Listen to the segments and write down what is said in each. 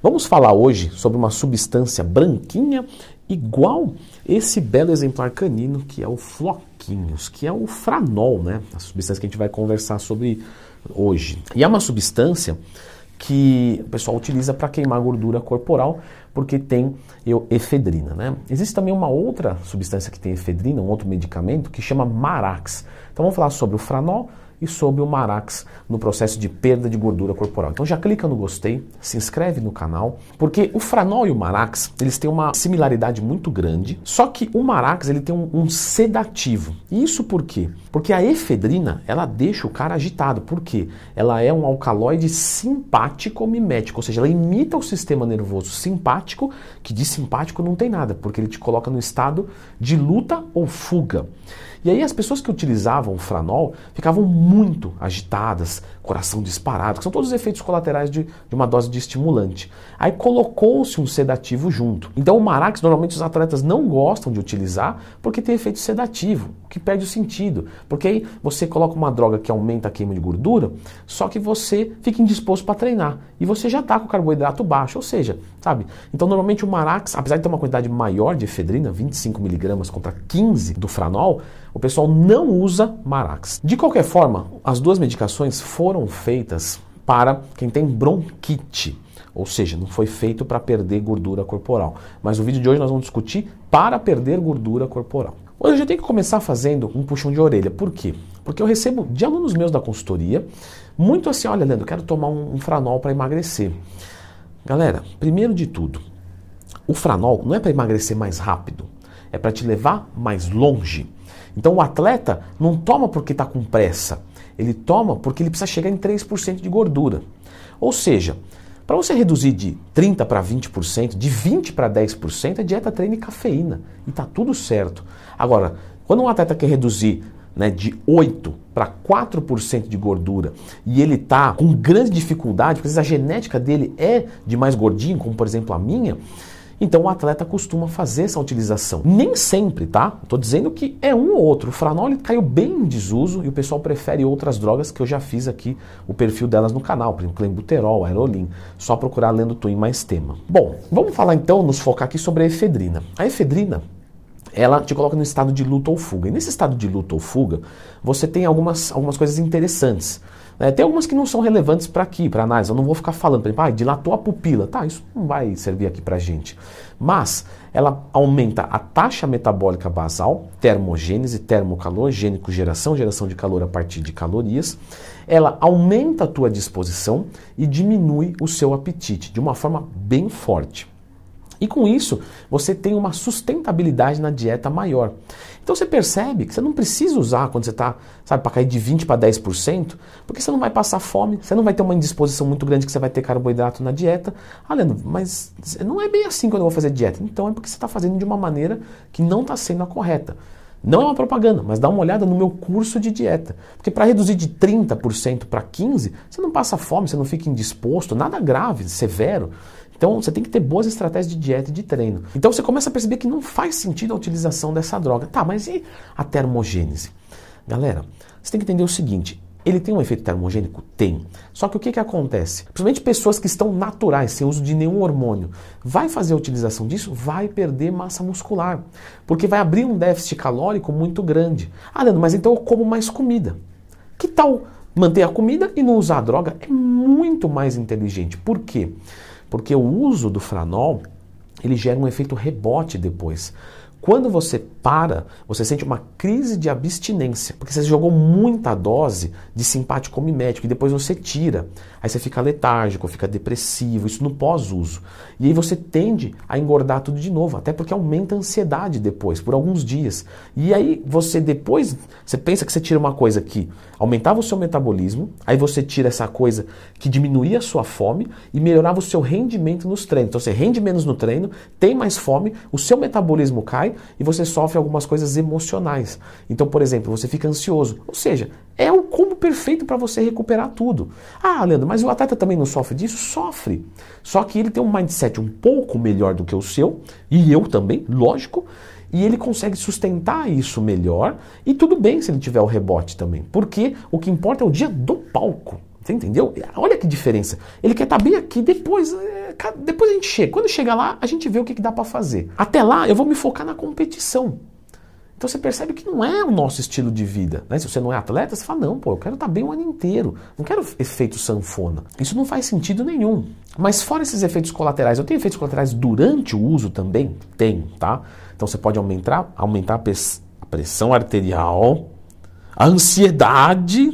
Vamos falar hoje sobre uma substância branquinha igual esse belo exemplar canino que é o floquinhos, que é o franol, né? A substância que a gente vai conversar sobre hoje. E é uma substância que o pessoal utiliza para queimar gordura corporal, porque tem efedrina. Né? Existe também uma outra substância que tem efedrina, um outro medicamento, que chama Marax. Então vamos falar sobre o franol e sobre o Marax no processo de perda de gordura corporal. Então já clica no gostei, se inscreve no canal, porque o Franol e o Marax, eles têm uma similaridade muito grande, só que o Marax ele tem um, um sedativo. Isso por quê? Porque a efedrina, ela deixa o cara agitado. Por quê? Ela é um alcaloide simpático mimético, ou seja, ela imita o sistema nervoso simpático, que de simpático não tem nada, porque ele te coloca no estado de luta ou fuga. E aí as pessoas que utilizavam o franol ficavam muito agitadas, coração disparado, que são todos os efeitos colaterais de, de uma dose de estimulante. Aí colocou-se um sedativo junto. Então o Marax normalmente os atletas não gostam de utilizar porque tem efeito sedativo, o que perde o sentido. Porque aí você coloca uma droga que aumenta a queima de gordura, só que você fica indisposto para treinar. E você já está com carboidrato baixo, ou seja, sabe? Então normalmente o Marax, apesar de ter uma quantidade maior de efedrina, 25mg contra 15 do franol, o pessoal não usa Marax. De qualquer forma, as duas medicações foram feitas para quem tem bronquite. Ou seja, não foi feito para perder gordura corporal. Mas o vídeo de hoje nós vamos discutir para perder gordura corporal. Hoje eu já tenho que começar fazendo um puxão de orelha. Por quê? Porque eu recebo de alunos meus da consultoria muito assim: olha, Leandro, quero tomar um, um franol para emagrecer. Galera, primeiro de tudo, o franol não é para emagrecer mais rápido, é para te levar mais longe. Então o atleta não toma porque está com pressa, ele toma porque ele precisa chegar em 3% de gordura. Ou seja, para você reduzir de 30% para 20%, de 20% para 10%, é dieta, treino e cafeína. E está tudo certo. Agora, quando um atleta quer reduzir né, de 8% para 4% de gordura e ele está com grande dificuldade, porque a genética dele é de mais gordinho, como por exemplo a minha, então o atleta costuma fazer essa utilização. Nem sempre, tá? Estou dizendo que é um ou outro. O franol caiu bem em desuso e o pessoal prefere outras drogas que eu já fiz aqui o perfil delas no canal, por exemplo, clenbuterol, aerolin. Só procurar lendo Twin mais tema. Bom, vamos falar então, nos focar aqui sobre a efedrina. A efedrina ela te coloca no estado de luta ou fuga. E nesse estado de luta ou fuga, você tem algumas, algumas coisas interessantes. Né? Tem algumas que não são relevantes para aqui, para análise. Eu não vou ficar falando, por exemplo, ah, dilatou a pupila. Tá, isso não vai servir aqui para gente. Mas ela aumenta a taxa metabólica basal, termogênese, termocalor, gênico, geração, geração de calor a partir de calorias. Ela aumenta a tua disposição e diminui o seu apetite de uma forma bem forte. E com isso, você tem uma sustentabilidade na dieta maior. Então você percebe que você não precisa usar quando você está, sabe, para cair de 20% para 10%, porque você não vai passar fome, você não vai ter uma indisposição muito grande que você vai ter carboidrato na dieta. Ah, Leandro, mas não é bem assim quando eu vou fazer dieta. Então é porque você está fazendo de uma maneira que não está sendo a correta. Não é uma propaganda, mas dá uma olhada no meu curso de dieta. Porque para reduzir de 30% para 15%, você não passa fome, você não fica indisposto, nada grave, severo. Então você tem que ter boas estratégias de dieta e de treino. Então você começa a perceber que não faz sentido a utilização dessa droga. Tá, mas e a termogênese? Galera, você tem que entender o seguinte: ele tem um efeito termogênico? Tem. Só que o que, que acontece? Principalmente pessoas que estão naturais, sem uso de nenhum hormônio, vai fazer a utilização disso? Vai perder massa muscular. Porque vai abrir um déficit calórico muito grande. Ah, Leandro, mas então eu como mais comida. Que tal manter a comida e não usar a droga? É muito mais inteligente. Por quê? Porque o uso do franol, ele gera um efeito rebote depois. Quando você para, você sente uma crise de abstinência, porque você jogou muita dose de simpático mimético e depois você tira. Aí você fica letárgico, fica depressivo, isso no pós-uso. E aí você tende a engordar tudo de novo, até porque aumenta a ansiedade depois, por alguns dias. E aí você depois, você pensa que você tira uma coisa que aumentava o seu metabolismo, aí você tira essa coisa que diminuía a sua fome e melhorava o seu rendimento nos treinos. Então você rende menos no treino, tem mais fome, o seu metabolismo cai e você sofre algumas coisas emocionais. Então, por exemplo, você fica ansioso. Ou seja, é o combo perfeito para você recuperar tudo. Ah, Leandro, mas o atleta também não sofre disso? Sofre. Só que ele tem um mindset um pouco melhor do que o seu, e eu também, lógico, e ele consegue sustentar isso melhor, e tudo bem se ele tiver o rebote também, porque o que importa é o dia do palco. Você entendeu? Olha que diferença. Ele quer estar bem aqui, depois é, depois a gente chega. Quando chega lá, a gente vê o que, que dá para fazer. Até lá, eu vou me focar na competição. Então você percebe que não é o nosso estilo de vida. Né? Se você não é atleta, você fala, não, pô, eu quero estar bem o ano inteiro. Não quero efeito sanfona. Isso não faz sentido nenhum. Mas fora esses efeitos colaterais, eu tenho efeitos colaterais durante o uso também? Tem, tá? Então você pode aumentar, aumentar a pressão arterial, a ansiedade,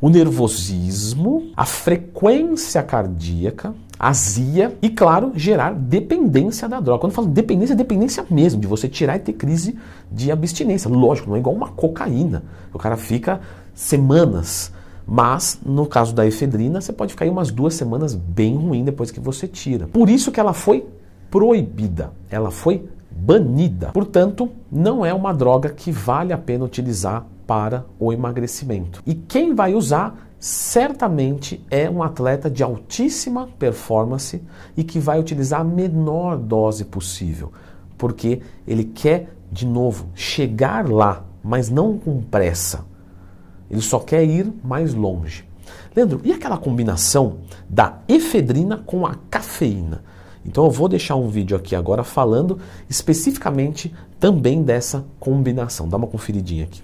o nervosismo, a frequência cardíaca, azia e, claro, gerar dependência da droga. Quando eu falo dependência, é dependência mesmo, de você tirar e ter crise de abstinência. Lógico, não é igual uma cocaína. O cara fica semanas. Mas, no caso da efedrina, você pode ficar aí umas duas semanas bem ruim depois que você tira. Por isso que ela foi proibida. Ela foi banida. Portanto, não é uma droga que vale a pena utilizar para o emagrecimento. E quem vai usar certamente é um atleta de altíssima performance e que vai utilizar a menor dose possível, porque ele quer, de novo, chegar lá, mas não com pressa. Ele só quer ir mais longe. Leandro, e aquela combinação da efedrina com a cafeína? Então eu vou deixar um vídeo aqui agora falando especificamente também dessa combinação. Dá uma conferidinha aqui.